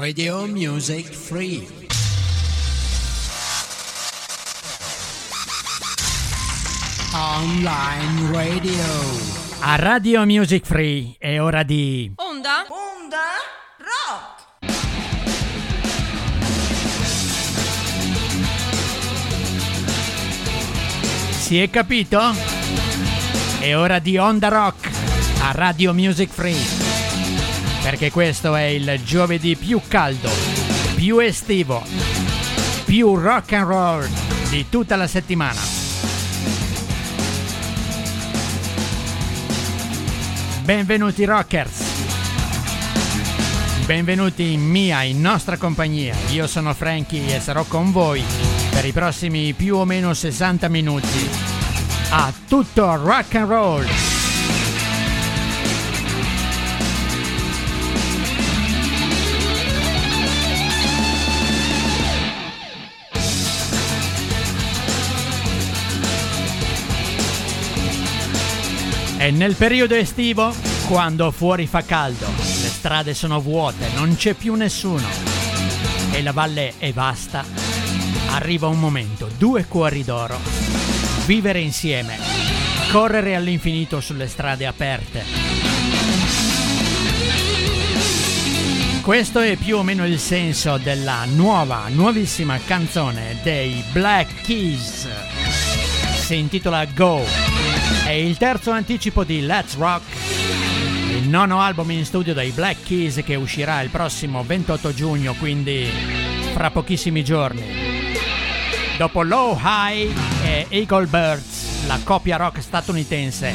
Radio Music Free. Online Radio. A Radio Music Free è ora di... Onda? Onda Rock. Si è capito? È ora di Onda Rock a Radio Music Free. Perché questo è il giovedì più caldo, più estivo, più rock and roll di tutta la settimana. Benvenuti rockers! Benvenuti in mia, in nostra compagnia. Io sono Frankie e sarò con voi per i prossimi più o meno 60 minuti a tutto rock and roll. E nel periodo estivo, quando fuori fa caldo, le strade sono vuote, non c'è più nessuno e la valle è vasta, arriva un momento, due cuori d'oro, vivere insieme, correre all'infinito sulle strade aperte. Questo è più o meno il senso della nuova, nuovissima canzone dei Black Keys. Si intitola Go. È il terzo anticipo di Let's Rock, il nono album in studio dei Black Keys che uscirà il prossimo 28 giugno, quindi fra pochissimi giorni. Dopo Low High e Eagle Birds, la coppia rock statunitense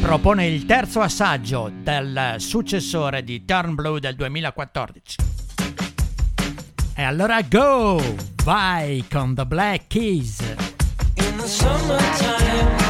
propone il terzo assaggio del successore di Turn Blue del 2014. E allora go! Vai con The Black Keys! In the summertime,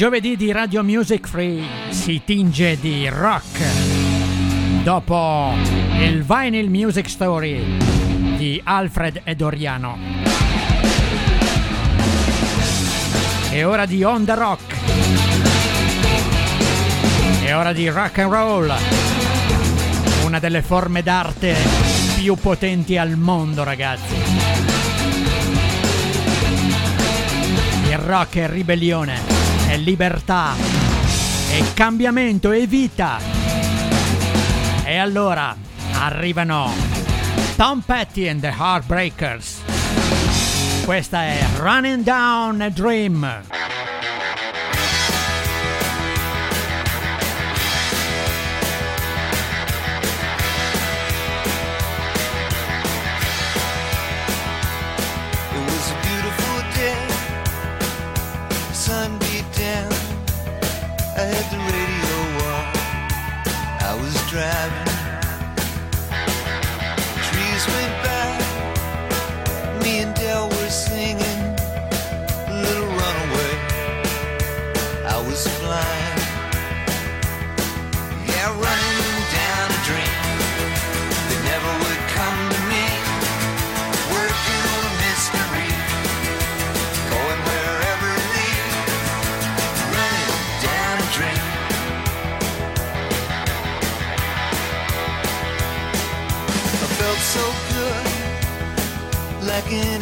giovedì di Radio Music Free si tinge di rock. Dopo il Vinyl Music Story di Alfred e Doriano. È ora di On the Rock. È ora di rock and roll. Una delle forme d'arte più potenti al mondo, ragazzi. Il rock è ribellione, è libertà, è cambiamento, è vita. E allora arrivano Tom Petty and the Heartbreakers. Questa è Running Down a Dream.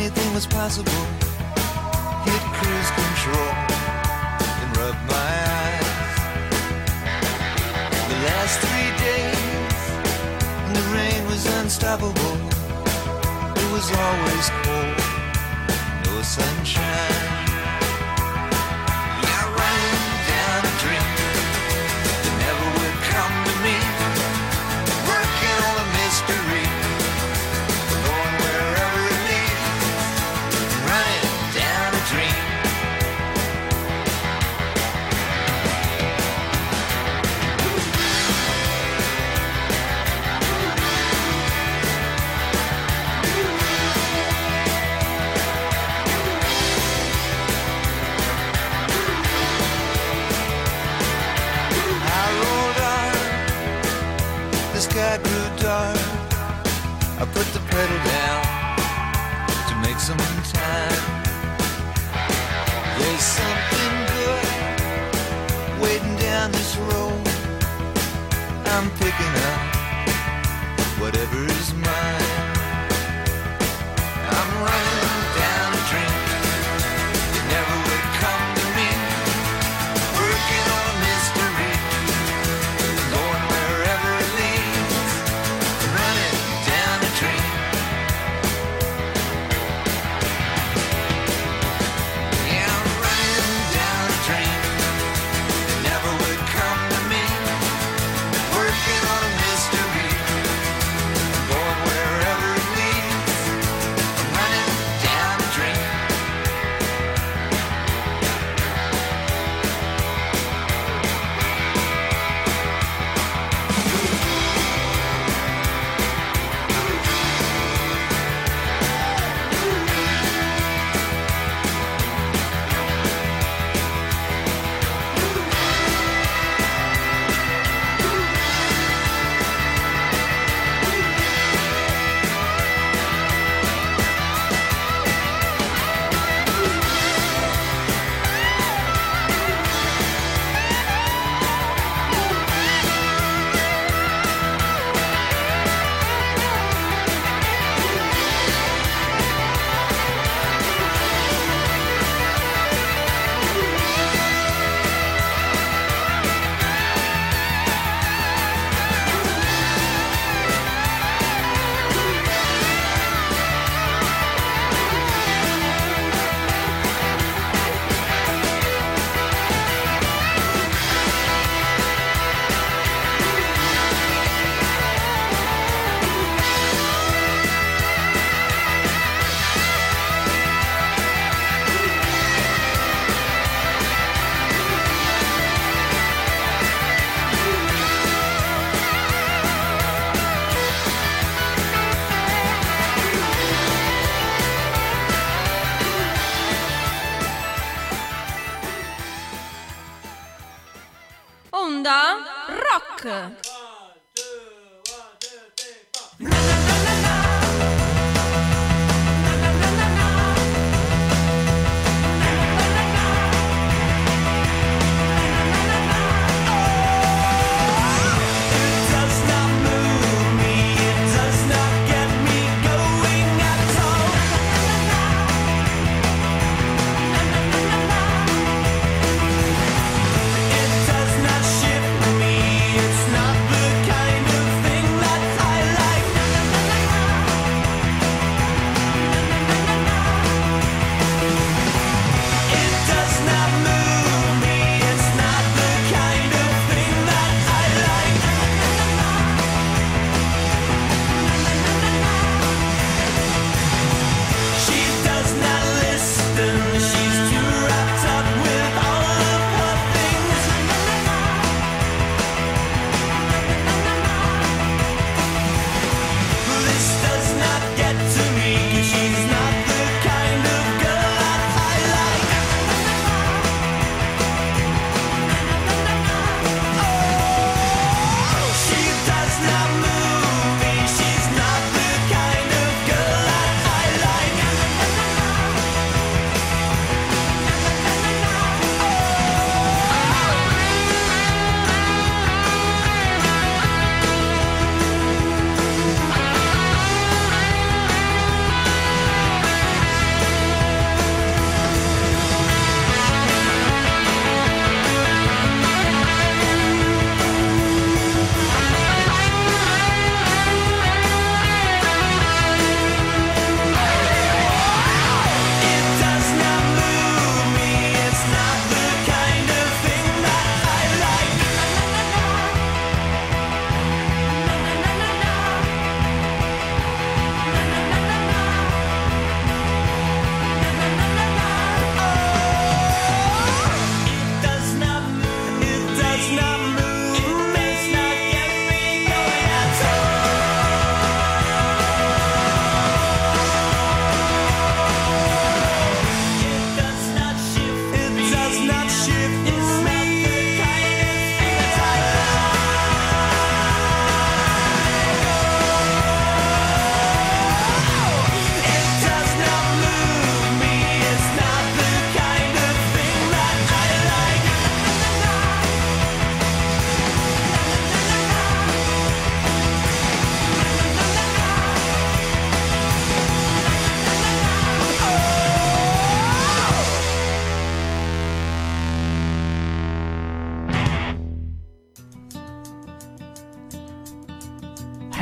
Anything was possible. Hit cruise control and rub my eyes. The last three days, the rain was unstoppable. It was always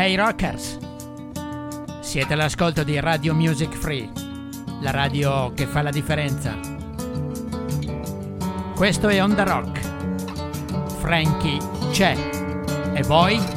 Ehi hey rockers! Siete all'ascolto di Radio Music Free, la radio che fa la differenza. Questo è Onda Rock. Frankie c'è. E voi?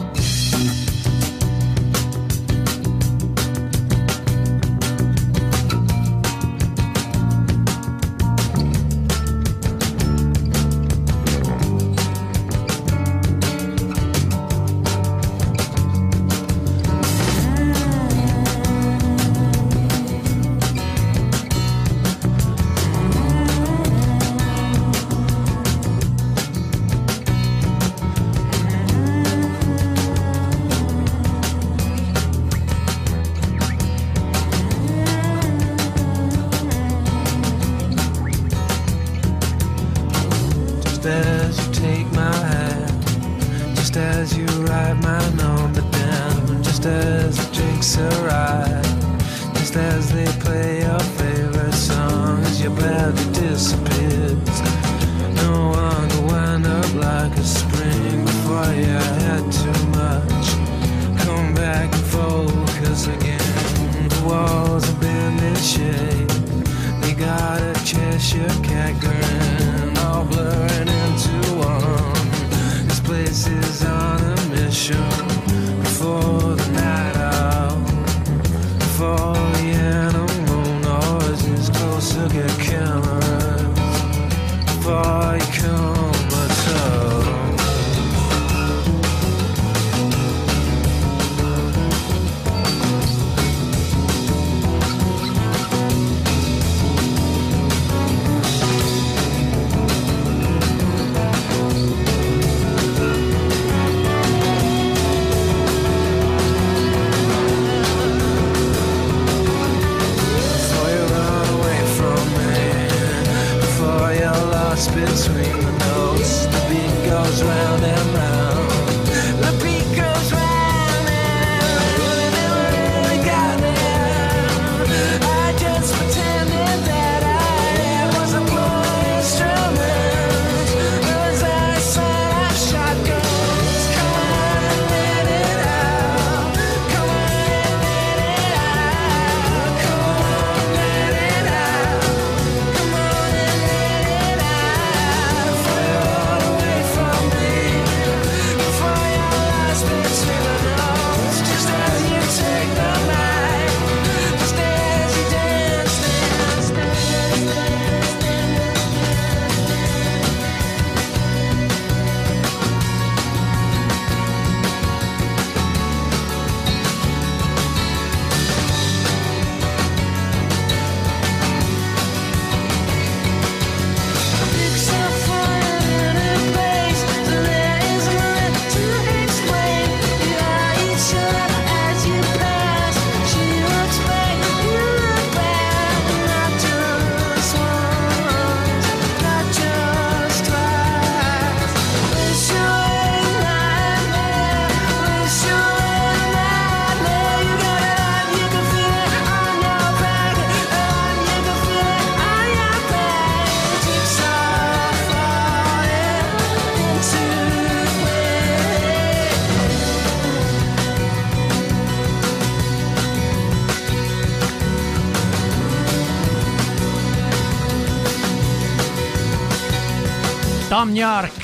Tom York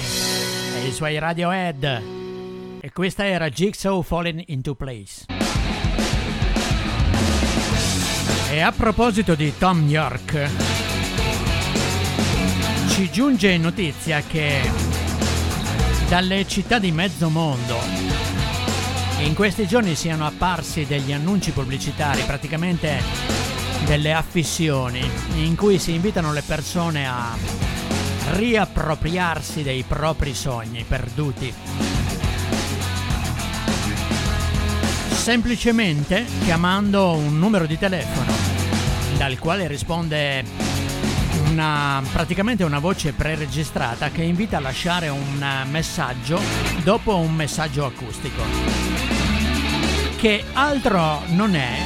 e i suoi Radiohead. E questa era Jigsaw Falling into Place. E a proposito di Tom York, ci giunge notizia che dalle città di mezzo mondo in questi giorni siano apparsi degli annunci pubblicitari, praticamente delle affissioni, in cui si invitano le persone a riappropriarsi dei propri sogni perduti. Semplicemente chiamando un numero di telefono dal quale risponde una, praticamente una voce preregistrata che invita a lasciare un messaggio dopo un messaggio acustico. Che altro non è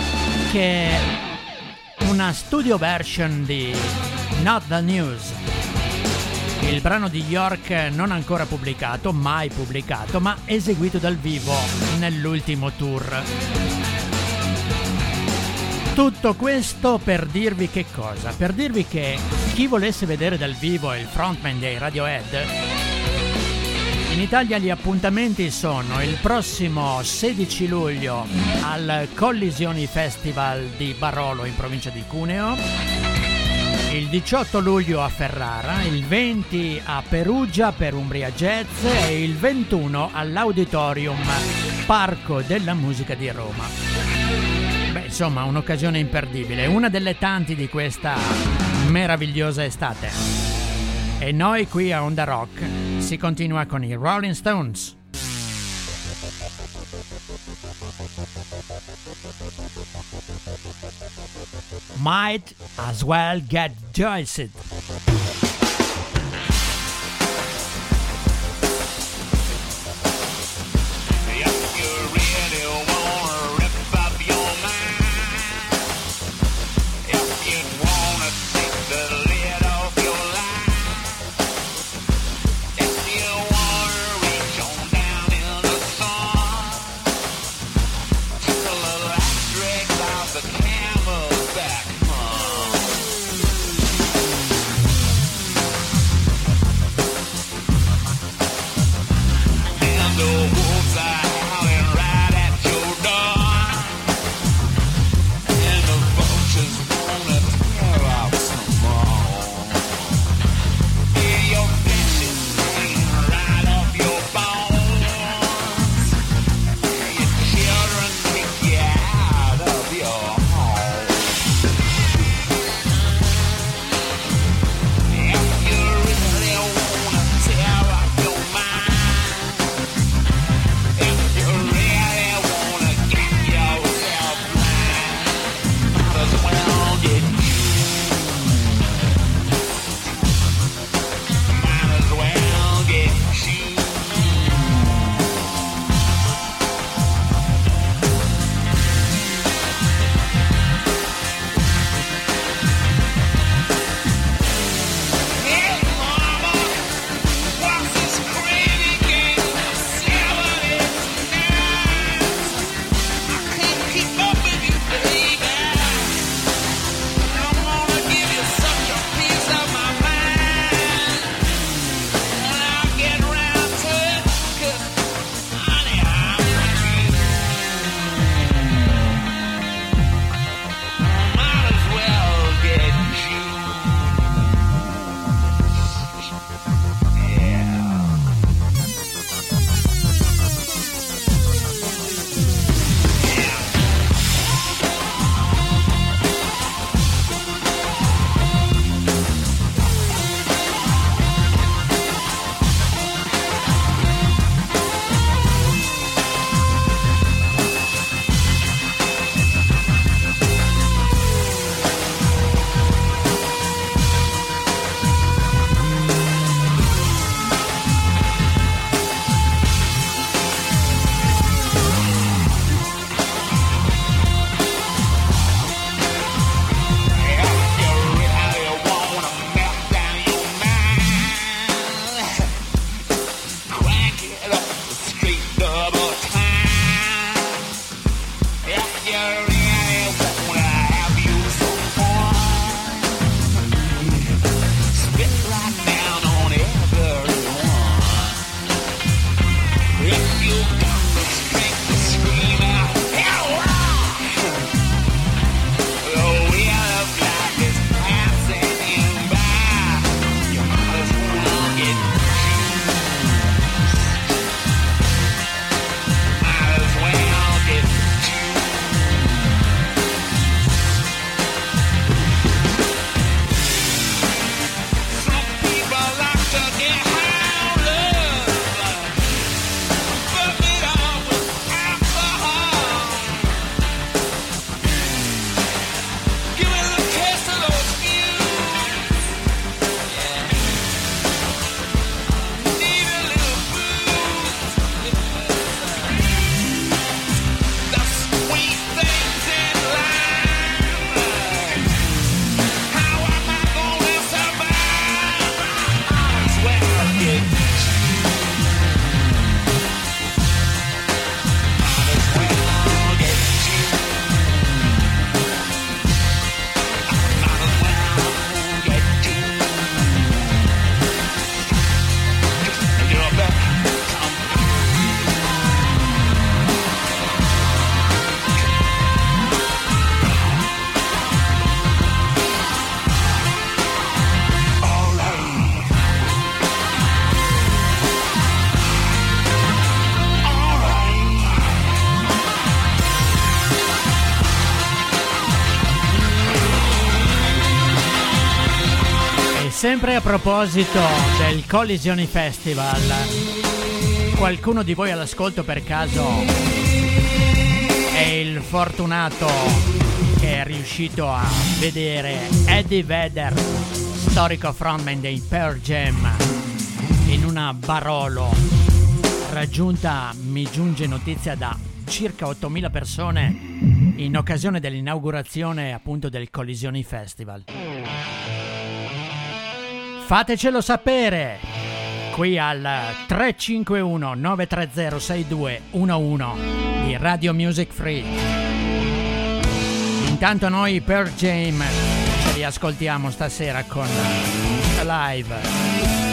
che una studio version di Not the News il brano di York non ancora pubblicato, mai pubblicato, ma eseguito dal vivo nell'ultimo tour. Tutto questo per dirvi che cosa? Per dirvi che chi volesse vedere dal vivo il frontman dei Radiohead, in Italia gli appuntamenti sono il prossimo 16 luglio al Collisioni Festival di Barolo in provincia di Cuneo, il 18 luglio a Ferrara, il 20 a Perugia per Umbria Jazz e il 21 all'Auditorium Parco della Musica di Roma. Beh, insomma, un'occasione imperdibile, una delle tanti di questa meravigliosa estate. E noi qui a Onda Rock si continua con i Rolling Stones. Might as well get joiced. Sempre a proposito del Collisioni Festival, qualcuno di voi all'ascolto per caso è il fortunato che è riuscito a vedere Eddie Vedder, storico frontman dei Pearl Jam, in una Barolo raggiunta, mi giunge notizia da circa 8000 persone in occasione dell'inaugurazione appunto del Collisioni Festival. Fatecelo sapere qui al 351 930 6211 di Radio Music Free. Intanto noi per Jam ce li ascoltiamo stasera con live.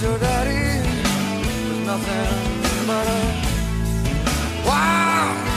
Was your daddy was nothing but a wild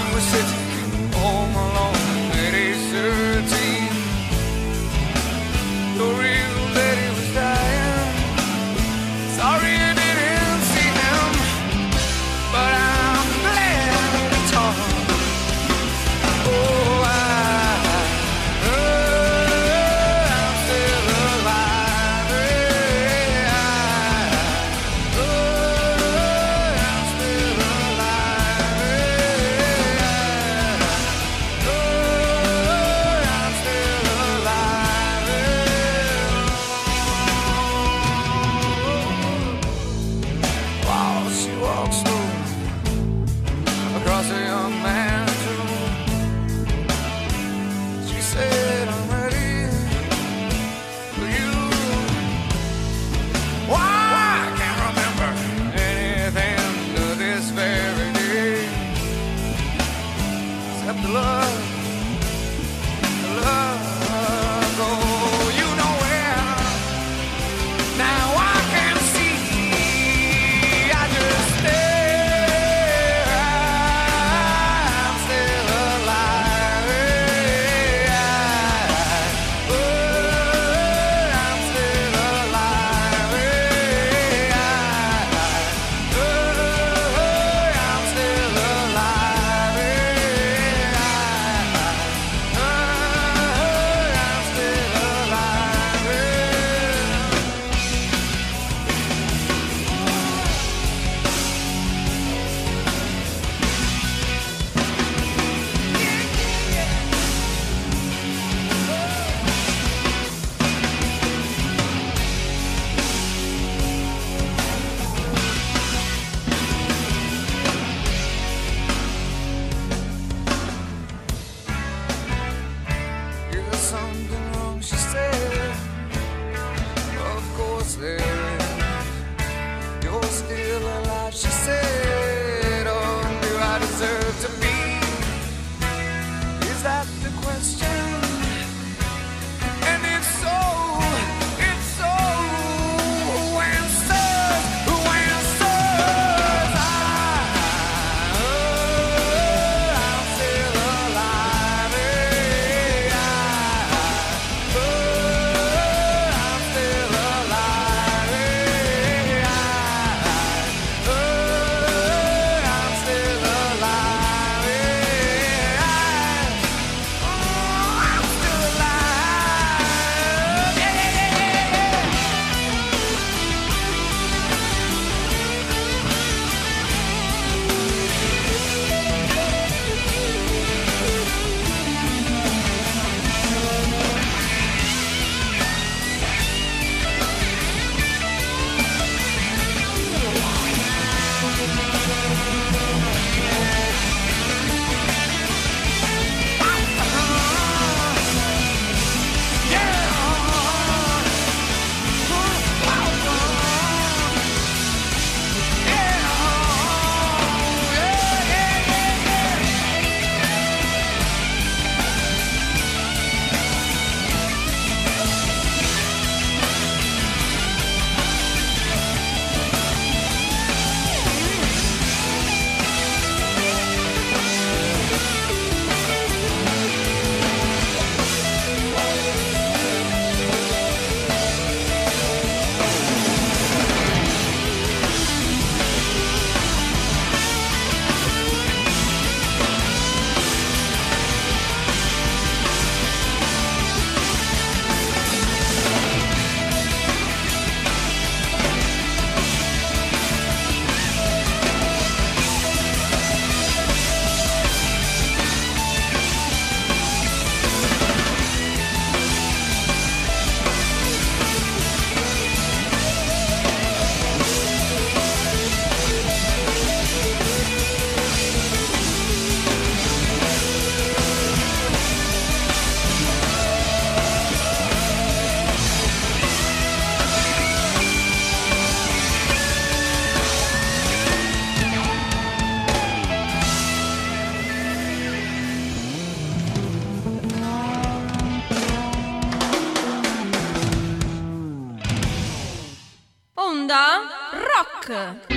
onda rock.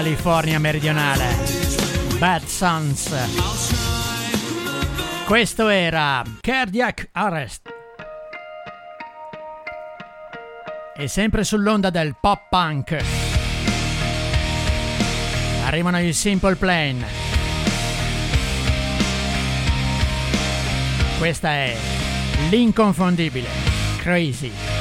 California meridionale. Bad Sons. Questo era Cardiac Arrest. E sempre sull'onda del pop punk. Arrivano i Simple Plane. Questa è l'inconfondibile Crazy.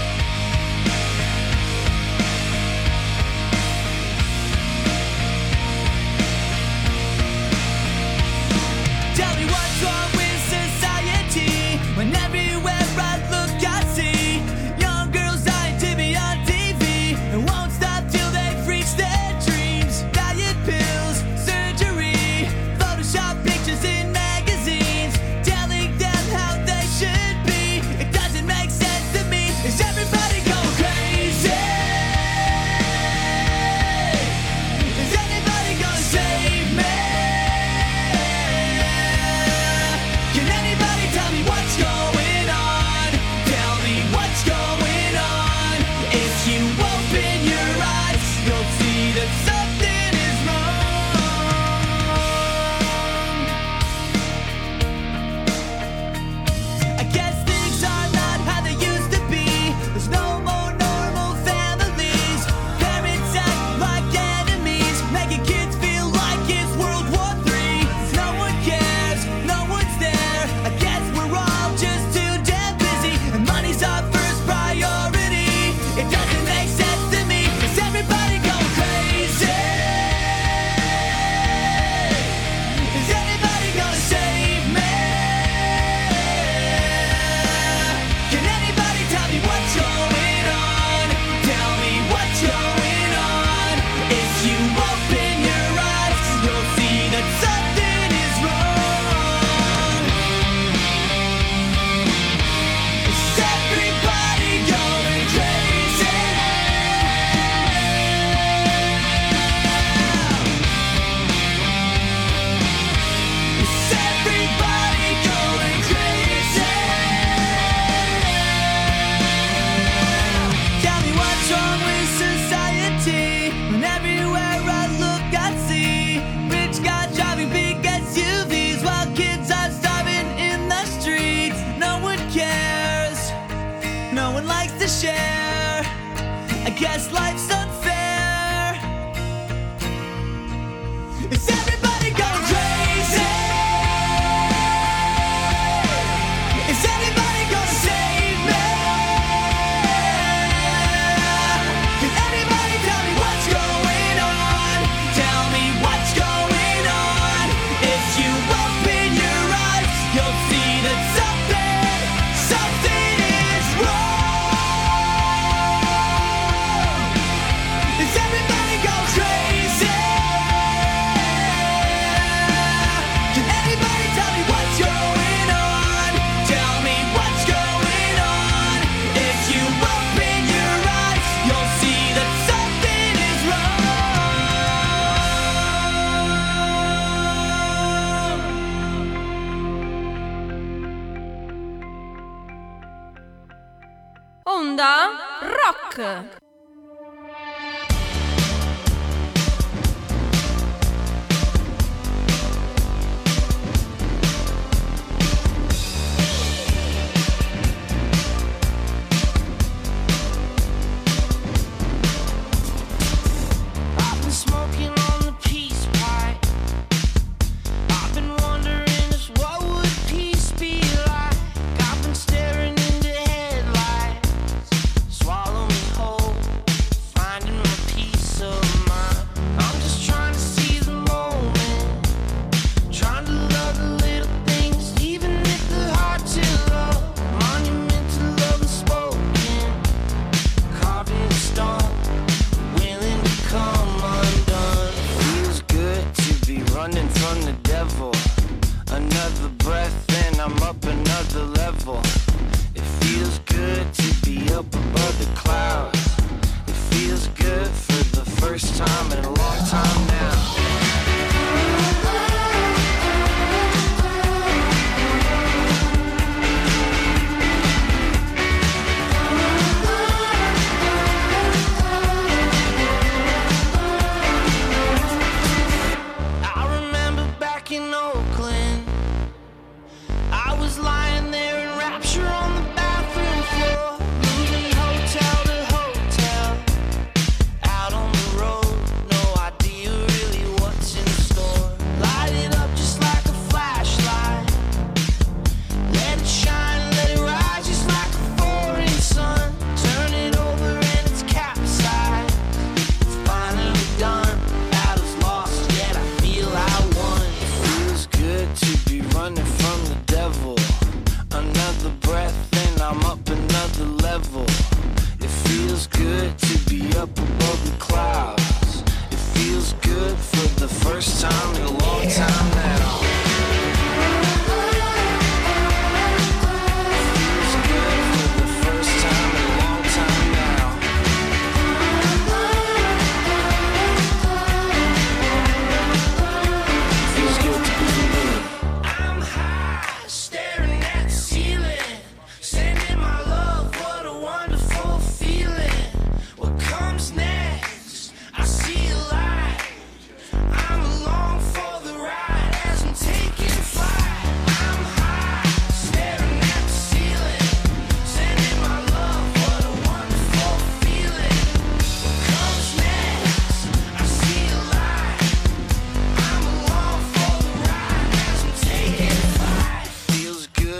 good for the first time in a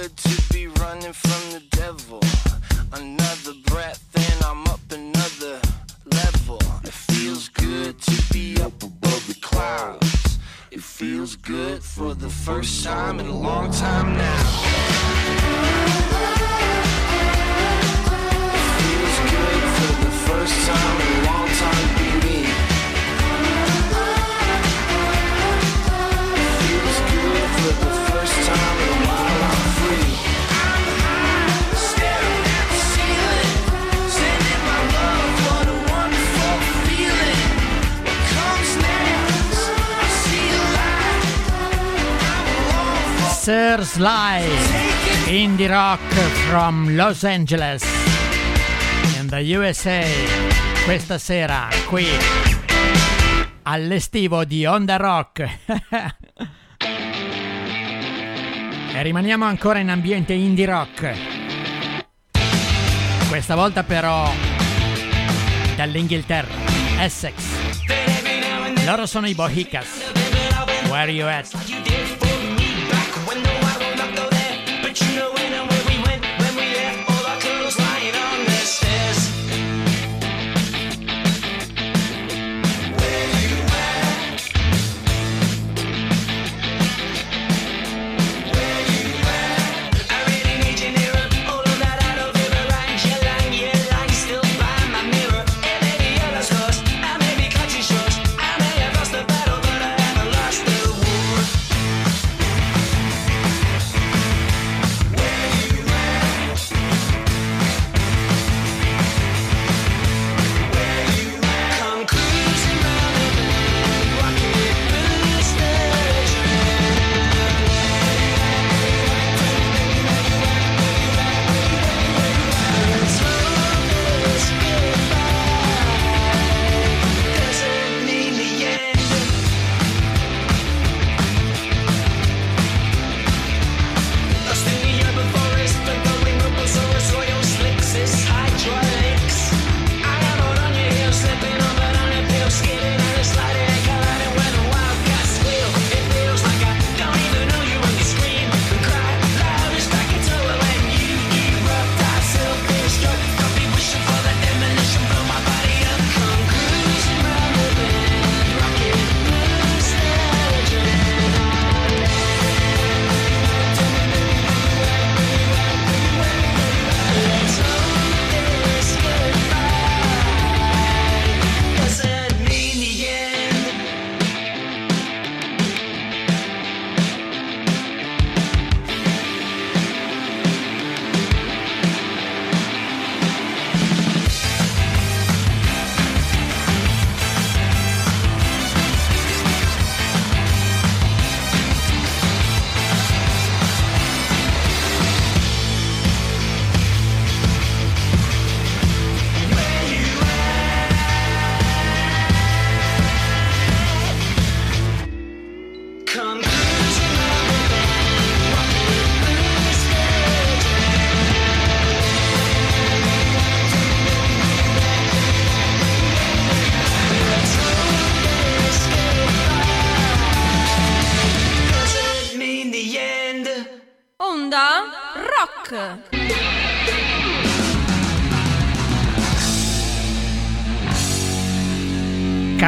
good to be running from the devil. Another breath and I'm up another level. It feels good to be up above the clouds. It feels good for the first time in a long time now. Brothers Live Indie Rock from Los Angeles in the USA questa sera qui all'estivo di Honda Rock. E rimaniamo ancora in ambiente indie rock. Questa volta però dall'Inghilterra Essex. Loro sono i Bohicas. Where you at?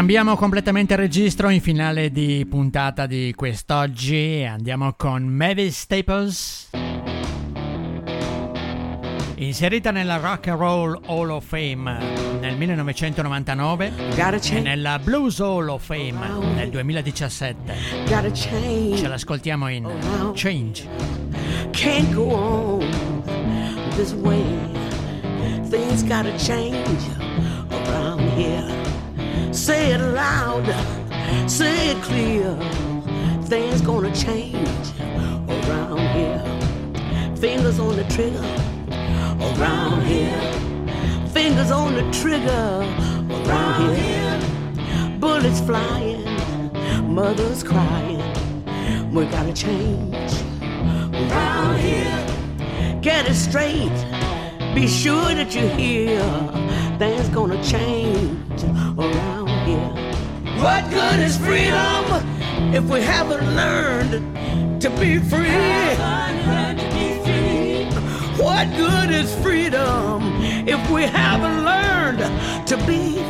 Cambiamo completamente registro in finale di puntata di quest'oggi e andiamo con Mavis Staples. Inserita nella Rock and Roll Hall of Fame nel 1999 Gotta e nella Blues Hall of Fame nel 2017. gotta change. Ce l'ascoltiamo in Change. Can't go on this way. Things gotta change around here. Say it loud, say it clear. Things gonna change around here. Fingers on the trigger around here. Fingers on the trigger around here. Bullets flying, mothers crying. We gotta change around here. Get it straight. Be sure that you hear things gonna change around. What good is freedom if we haven't learned to be free? What good is freedom if we haven't learned to be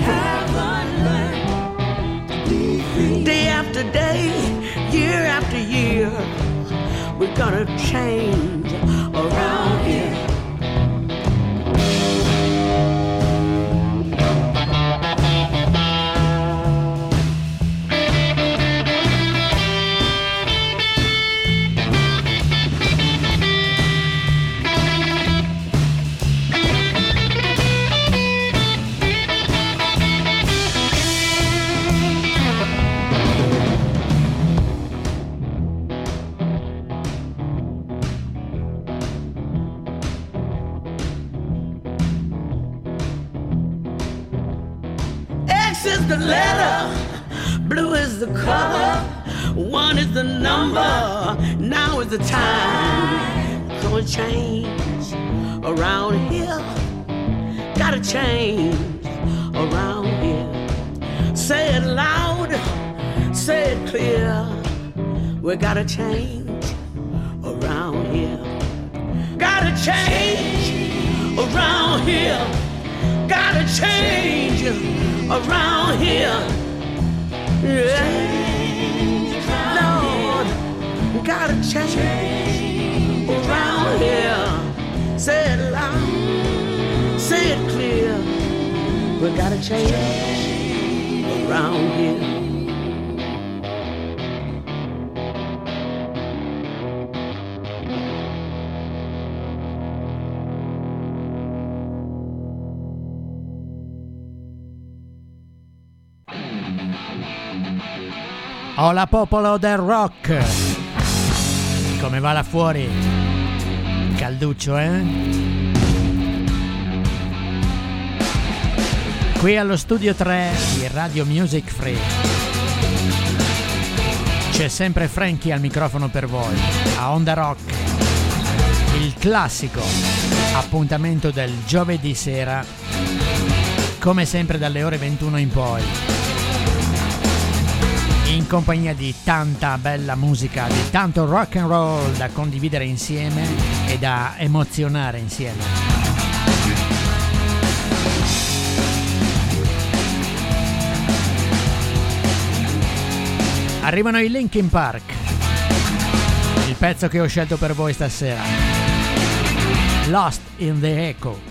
free? Day after day, year after year, we're gonna change around here. the letter, blue is the color, one is the number, now is the time. Gonna change around here, gotta change around here. Say it loud, say it clear, we gotta change around here. Gotta change around here, gotta change around here. Yeah. Lord, we gotta change, change around here. Say it loud, say it clear. We gotta change, change around here. Hola popolo del rock! Come va là fuori? Calduccio, eh? Qui allo studio 3 di Radio Music Free. C'è sempre Frankie al microfono per voi, a Onda Rock. Il classico appuntamento del giovedì sera, come sempre dalle ore 21 in poi compagnia di tanta bella musica, di tanto rock and roll da condividere insieme e da emozionare insieme. Arrivano i Linkin Park, il pezzo che ho scelto per voi stasera. Lost in the Echo.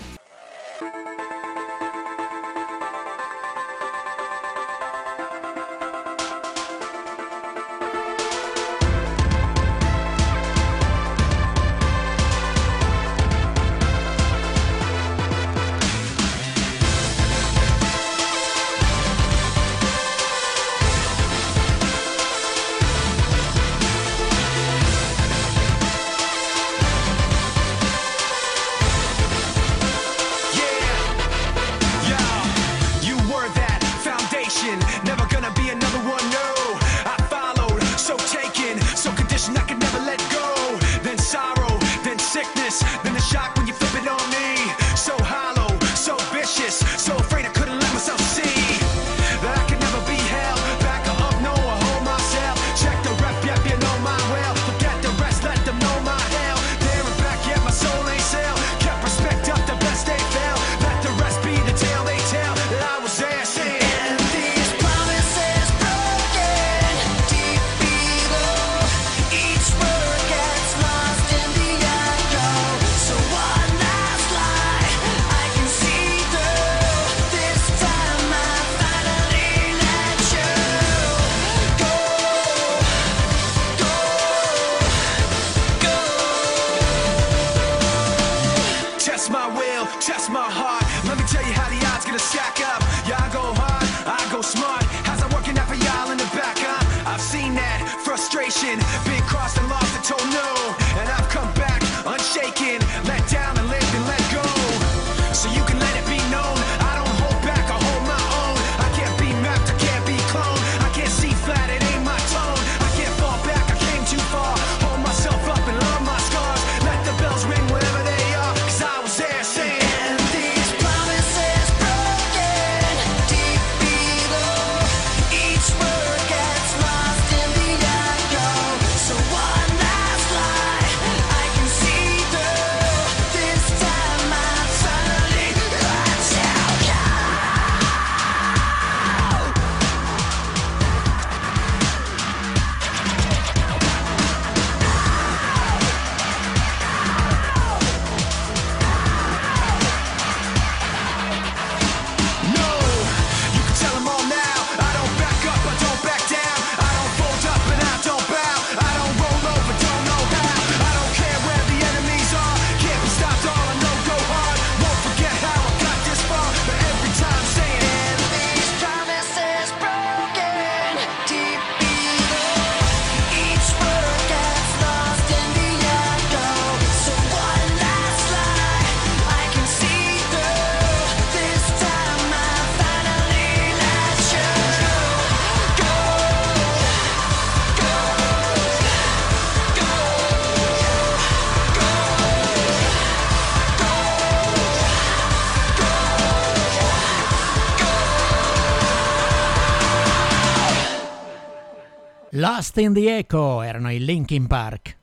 Lost in the Echo erano i Linkin Park.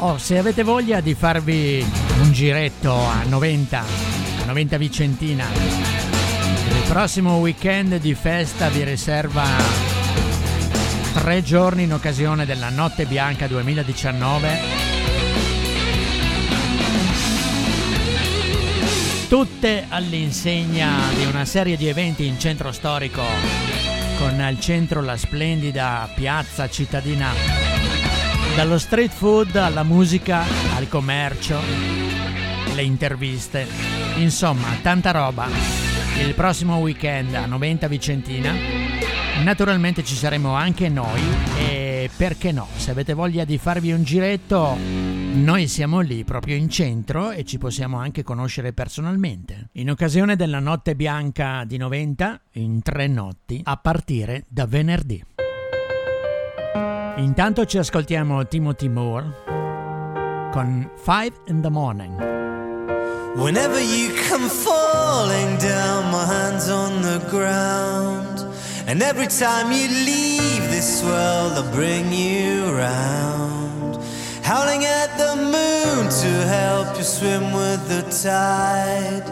Oh, se avete voglia di farvi un giretto a 90, a 90 Vicentina, il prossimo weekend di festa vi riserva tre giorni in occasione della Notte Bianca 2019. Tutte all'insegna di una serie di eventi in centro storico, con al centro la splendida piazza cittadina dallo street food alla musica, al commercio, le interviste, insomma tanta roba. Il prossimo weekend a 90 Vicentina, naturalmente ci saremo anche noi e perché no, se avete voglia di farvi un giretto, noi siamo lì proprio in centro e ci possiamo anche conoscere personalmente. In occasione della notte bianca di 90, in tre notti, a partire da venerdì. Intanto ci ascoltiamo Timothy Moore con Five in the Morning. Whenever you come falling down, my hands on the ground. And every time you leave this world, I'll bring you round. Howling at the moon to help you swim with the tide.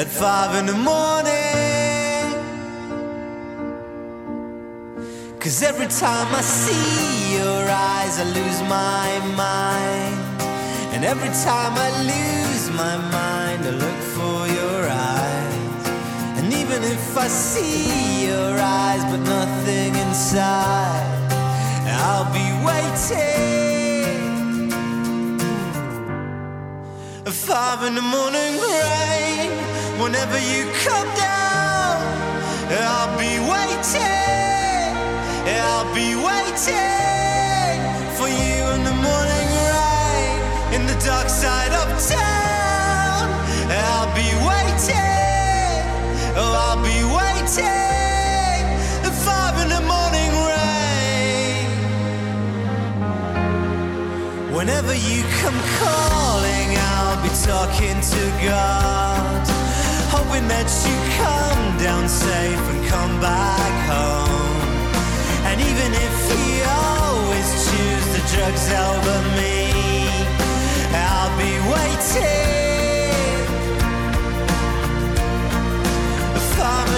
At five in the morning. Cause every time I see your eyes, I lose my mind. And every time I lose my mind, I look for your eyes. And even if I see your eyes, but nothing inside, I'll be waiting. Five in the morning rain, whenever you come down, I'll be waiting. I'll be waiting for you in the morning rain in the dark side of town. I'll be waiting. Oh, I'll be waiting five in the morning rain. Whenever you come calling, be talking to God, hoping that you come down safe and come back home. And even if he always choose the drugs over me, I'll be waiting. Five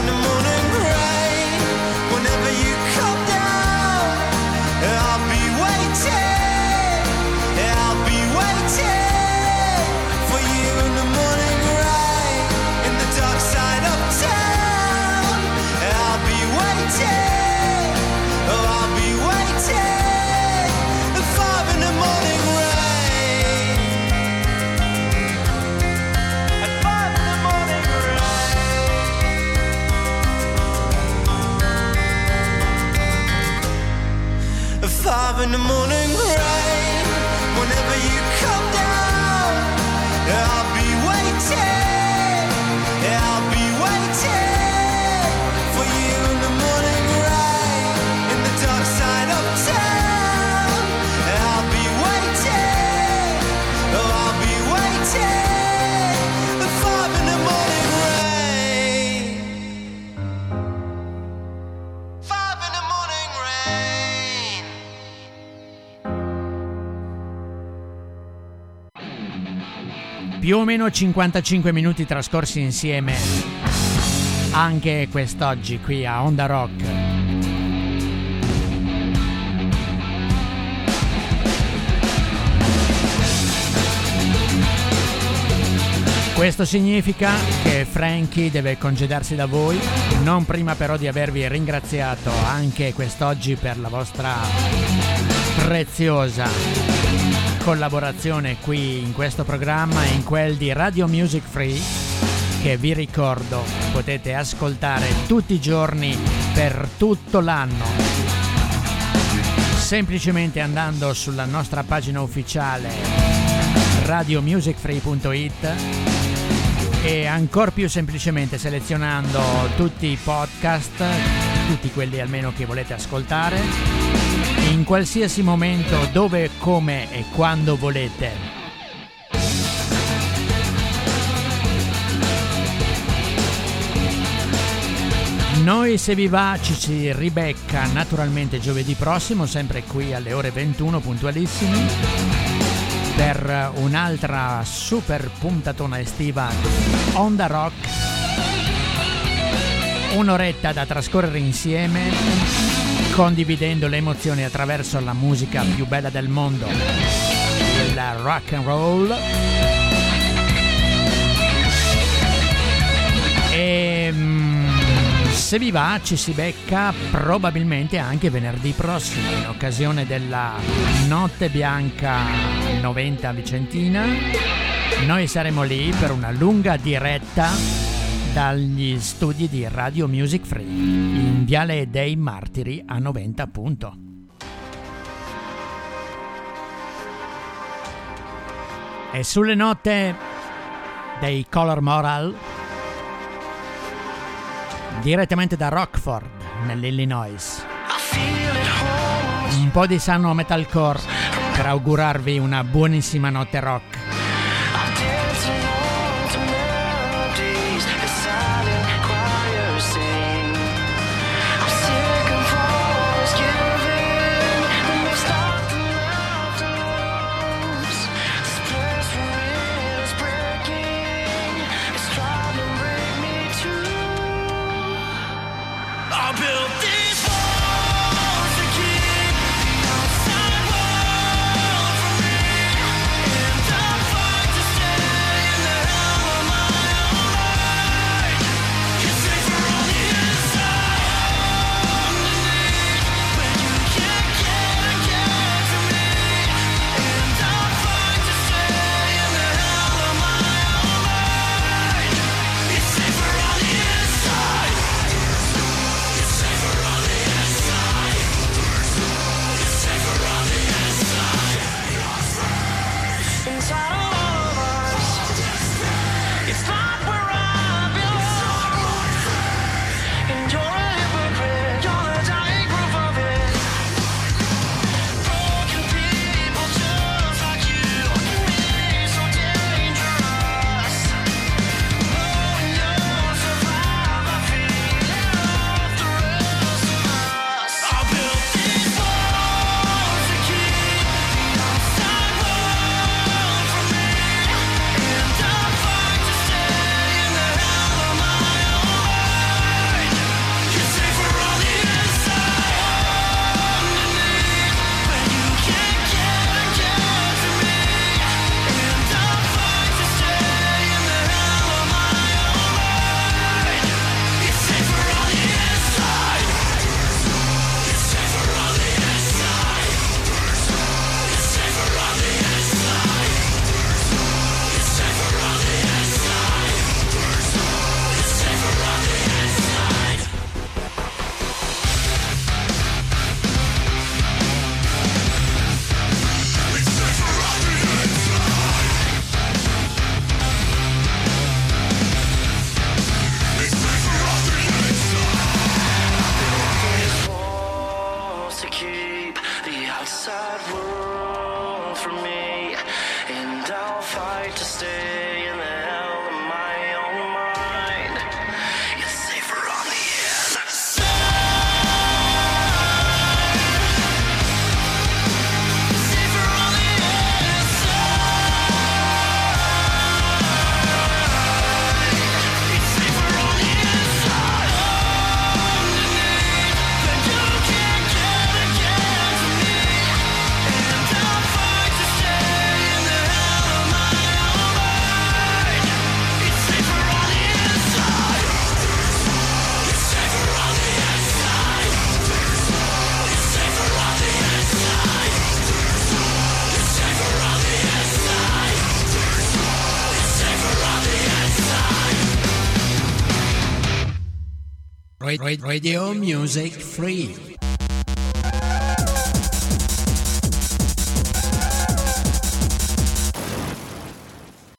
five in the morning Più o meno 55 minuti trascorsi insieme anche quest'oggi qui a Onda Rock. Questo significa che Frankie deve congedarsi da voi, non prima però di avervi ringraziato anche quest'oggi per la vostra preziosa collaborazione qui in questo programma e in quel di Radio Music Free che vi ricordo potete ascoltare tutti i giorni per tutto l'anno. Semplicemente andando sulla nostra pagina ufficiale radiomusicfree.it e ancora più semplicemente selezionando tutti i podcast, tutti quelli almeno che volete ascoltare, qualsiasi momento, dove, come e quando volete. Noi se vi va ci si ribecca naturalmente giovedì prossimo, sempre qui alle ore 21 puntualissimi, per un'altra super puntatona estiva Onda Rock. Un'oretta da trascorrere insieme condividendo le emozioni attraverso la musica più bella del mondo, la rock and roll. E se vi va ci si becca probabilmente anche venerdì prossimo in occasione della Notte Bianca 90 Vicentina. Noi saremo lì per una lunga diretta dagli studi di Radio Music Free in Viale dei Martiri a 90 appunto. E sulle note dei Color Moral, direttamente da Rockford, nell'Illinois. Un po' di sano metalcore per augurarvi una buonissima notte rock. Radio Music Free.